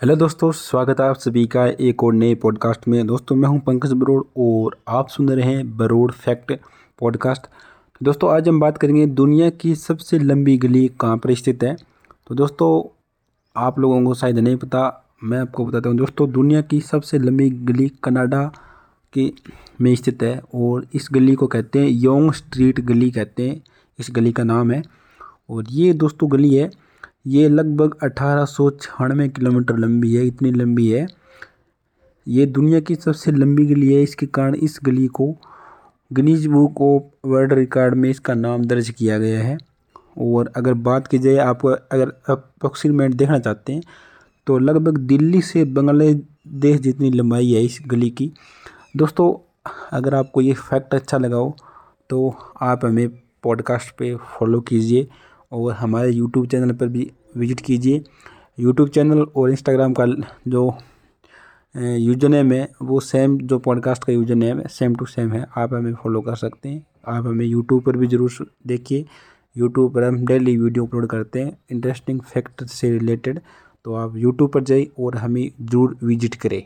Hello दोस्तों, स्वागत है आप सभी का एक और नए पॉडकास्ट में। दोस्तों, मैं हूँ पंकज बरोड़ और आप सुन रहे हैं बरोड़ फैक्ट पॉडकास्ट दोस्तों, आज हम बात करेंगे दुनिया की सबसे लंबी गली कहाँ पर स्थित है। तो दोस्तों, आप लोगों को शायद नहीं पता, मैं आपको बताता हूँ। दोस्तों, दुनिया की सबसे लंबी गली कनाडा के में स्थित है और इस गली को कहते हैं योंग स्ट्रीट गली कहते हैं। इस गली का नाम है और ये दोस्तों गली है ये लगभग अठारह सौ छियानवे किलोमीटर लंबी है, इतनी लंबी है। ये दुनिया की सबसे लंबी गली है, इसके कारण इस गली को Guinness Book of World Record में इसका नाम दर्ज किया गया है। और अगर बात की जाए, आप अगर अप्रोक्सीमेट देखना चाहते हैं तो लगभग दिल्ली से बांग्लादेश जितनी लंबाई है इस गली की। दोस्तों, अगर आपको ये फैक्ट अच्छा लगा हो तो आप हमें पॉडकास्ट पे फॉलो कीजिए। और हमारे यूट्यूब चैनल पर भी विज़िट कीजिए। यूट्यूब चैनल और इंस्टाग्राम का जो यूज़र नेम है, वो सेम जो पॉडकास्ट का यूज़र नेम है सेम टू सेम है। आप हमें फॉलो कर सकते हैं। आप हमें यूट्यूब पर भी ज़रूर देखिए। यूट्यूब पर हम डेली वीडियो अपलोड करते हैं इंटरेस्टिंग फैक्ट से रिलेटेड तो आप यूट्यूब पर जाइए और हमें ज़रूर विज़िट करें।